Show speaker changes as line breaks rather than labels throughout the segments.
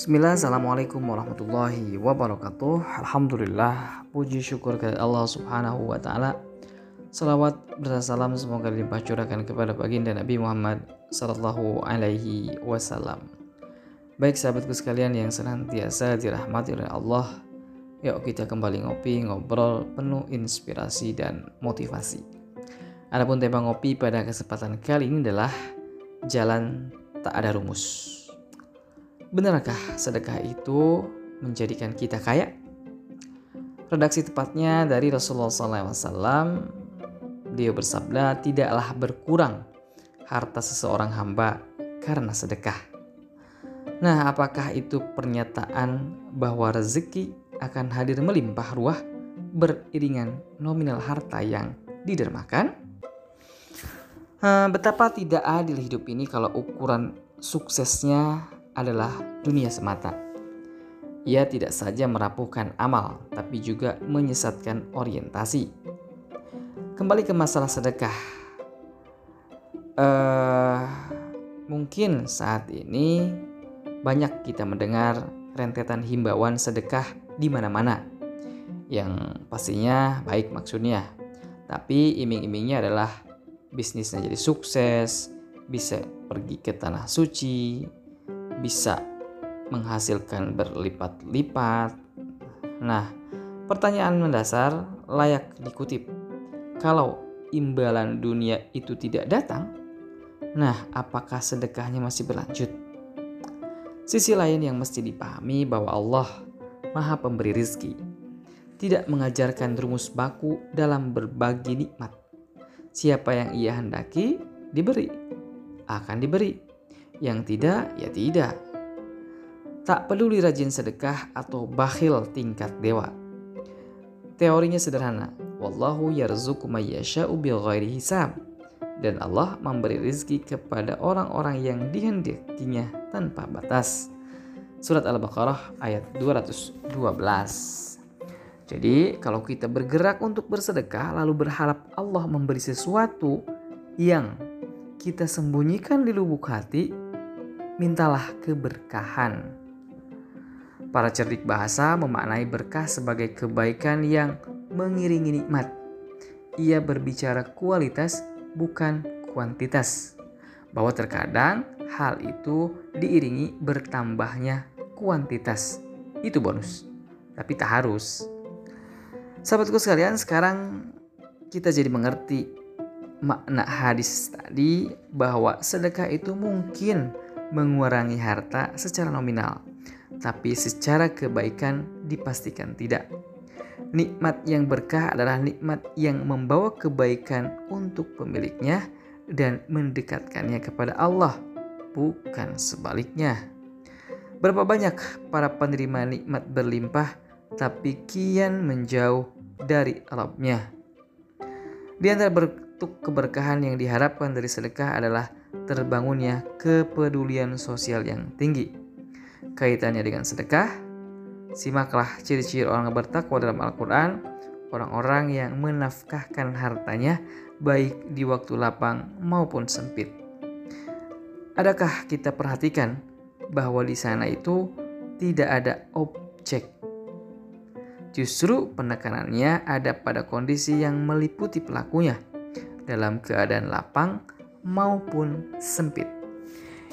Bismillah, Assalamualaikum warahmatullahi wabarakatuh. Alhamdulillah, puji syukur kepada Allah subhanahu wa ta'ala. Salawat bersalam semoga dilimpah curahkan kepada baginda Nabi Muhammad Sallallahu alaihi wasallam. Baik sahabatku sekalian yang senantiasa dirahmati oleh Allah Yuk kita kembali ngopi, ngobrol penuh inspirasi dan motivasi. Adapun tema ngopi pada kesempatan kali ini adalah Jalan tak ada rumus Benarkah sedekah itu menjadikan kita kaya? Redaksi tepatnya dari Rasulullah SAW, dia bersabda, tidaklah berkurang harta seseorang hamba karena sedekah. Nah, apakah itu pernyataan bahwa rezeki akan hadir melimpah ruah beriringan nominal harta yang didermakan? Betapa tidak adil hidup ini kalau ukuran suksesnya adalah dunia semata. Ia tidak saja merapuhkan amal, tapi juga menyesatkan orientasi. Kembali ke masalah sedekah. Uh, mungkin saat ini banyak kita mendengar rentetan himbauan sedekah di mana-mana. Yang pastinya baik maksudnya. Tapi iming-imingnya adalah bisnisnya jadi sukses, bisa pergi ke tanah suci, bisa menghasilkan berlipat-lipat. Nah, pertanyaan mendasar layak dikutip. Kalau imbalan dunia itu tidak datang, nah apakah sedekahnya masih berlanjut? Sisi lain yang mesti dipahami bahwa Allah Maha Pemberi rizki, tidak mengajarkan rumus baku dalam berbagi nikmat. Siapa yang ia hendaki, diberi, akan diberi yang tidak, ya tidak. Tak peduli rajin sedekah atau bakhil tingkat dewa. Teorinya sederhana. Wallahu yarzuqu mayyasha'u bighairi hisab. Dan Allah memberi rizki kepada orang-orang yang dihendakinya tanpa batas. Surat Al-Baqarah ayat 212. Jadi kalau kita bergerak untuk bersedekah lalu berharap Allah memberi sesuatu yang kita sembunyikan di lubuk hati, mintalah keberkahan. Para cerdik bahasa memaknai berkah sebagai kebaikan yang mengiringi nikmat. Ia berbicara kualitas bukan kuantitas. Bahwa terkadang hal itu diiringi bertambahnya kuantitas. Itu bonus. Tapi tak harus. Sahabatku sekalian, sekarang kita jadi mengerti makna hadis tadi bahwa sedekah itu mungkin mengurangi harta secara nominal, tapi secara kebaikan dipastikan tidak. Nikmat yang berkah adalah nikmat yang membawa kebaikan untuk pemiliknya dan mendekatkannya kepada Allah, bukan sebaliknya. Berapa banyak para penerima nikmat berlimpah tapi kian menjauh dari Rabbnya. Di antara bentuk keberkahan yang diharapkan dari sedekah adalah terbangunnya kepedulian sosial yang tinggi. Kaitannya dengan sedekah, simaklah ciri-ciri orang bertakwa dalam Al-Quran, orang-orang yang menafkahkan hartanya baik di waktu lapang maupun sempit. Adakah kita perhatikan bahwa di sana itu tidak ada objek? Justru penekanannya ada pada kondisi yang meliputi pelakunya dalam keadaan lapang maupun sempit.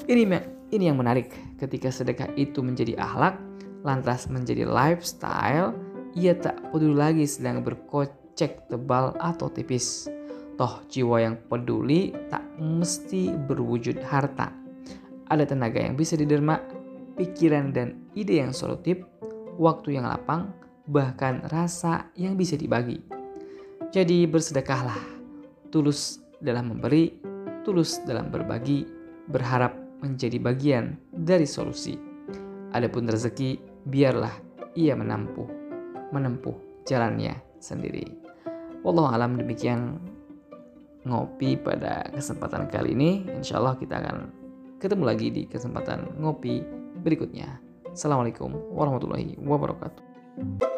Ini ini yang menarik ketika sedekah itu menjadi akhlak lantas menjadi lifestyle, ia tak peduli lagi sedang berkocek tebal atau tipis. Toh jiwa yang peduli tak mesti berwujud harta. Ada tenaga yang bisa diderma, pikiran dan ide yang solutif, waktu yang lapang, bahkan rasa yang bisa dibagi. Jadi bersedekahlah, tulus dalam memberi, tulus dalam berbagi, berharap menjadi bagian dari solusi. Adapun rezeki, biarlah ia menempuh, menempuh jalannya sendiri. Wallahu alam demikian ngopi pada kesempatan kali ini. Insya Allah kita akan ketemu lagi di kesempatan ngopi berikutnya. Assalamualaikum warahmatullahi wabarakatuh.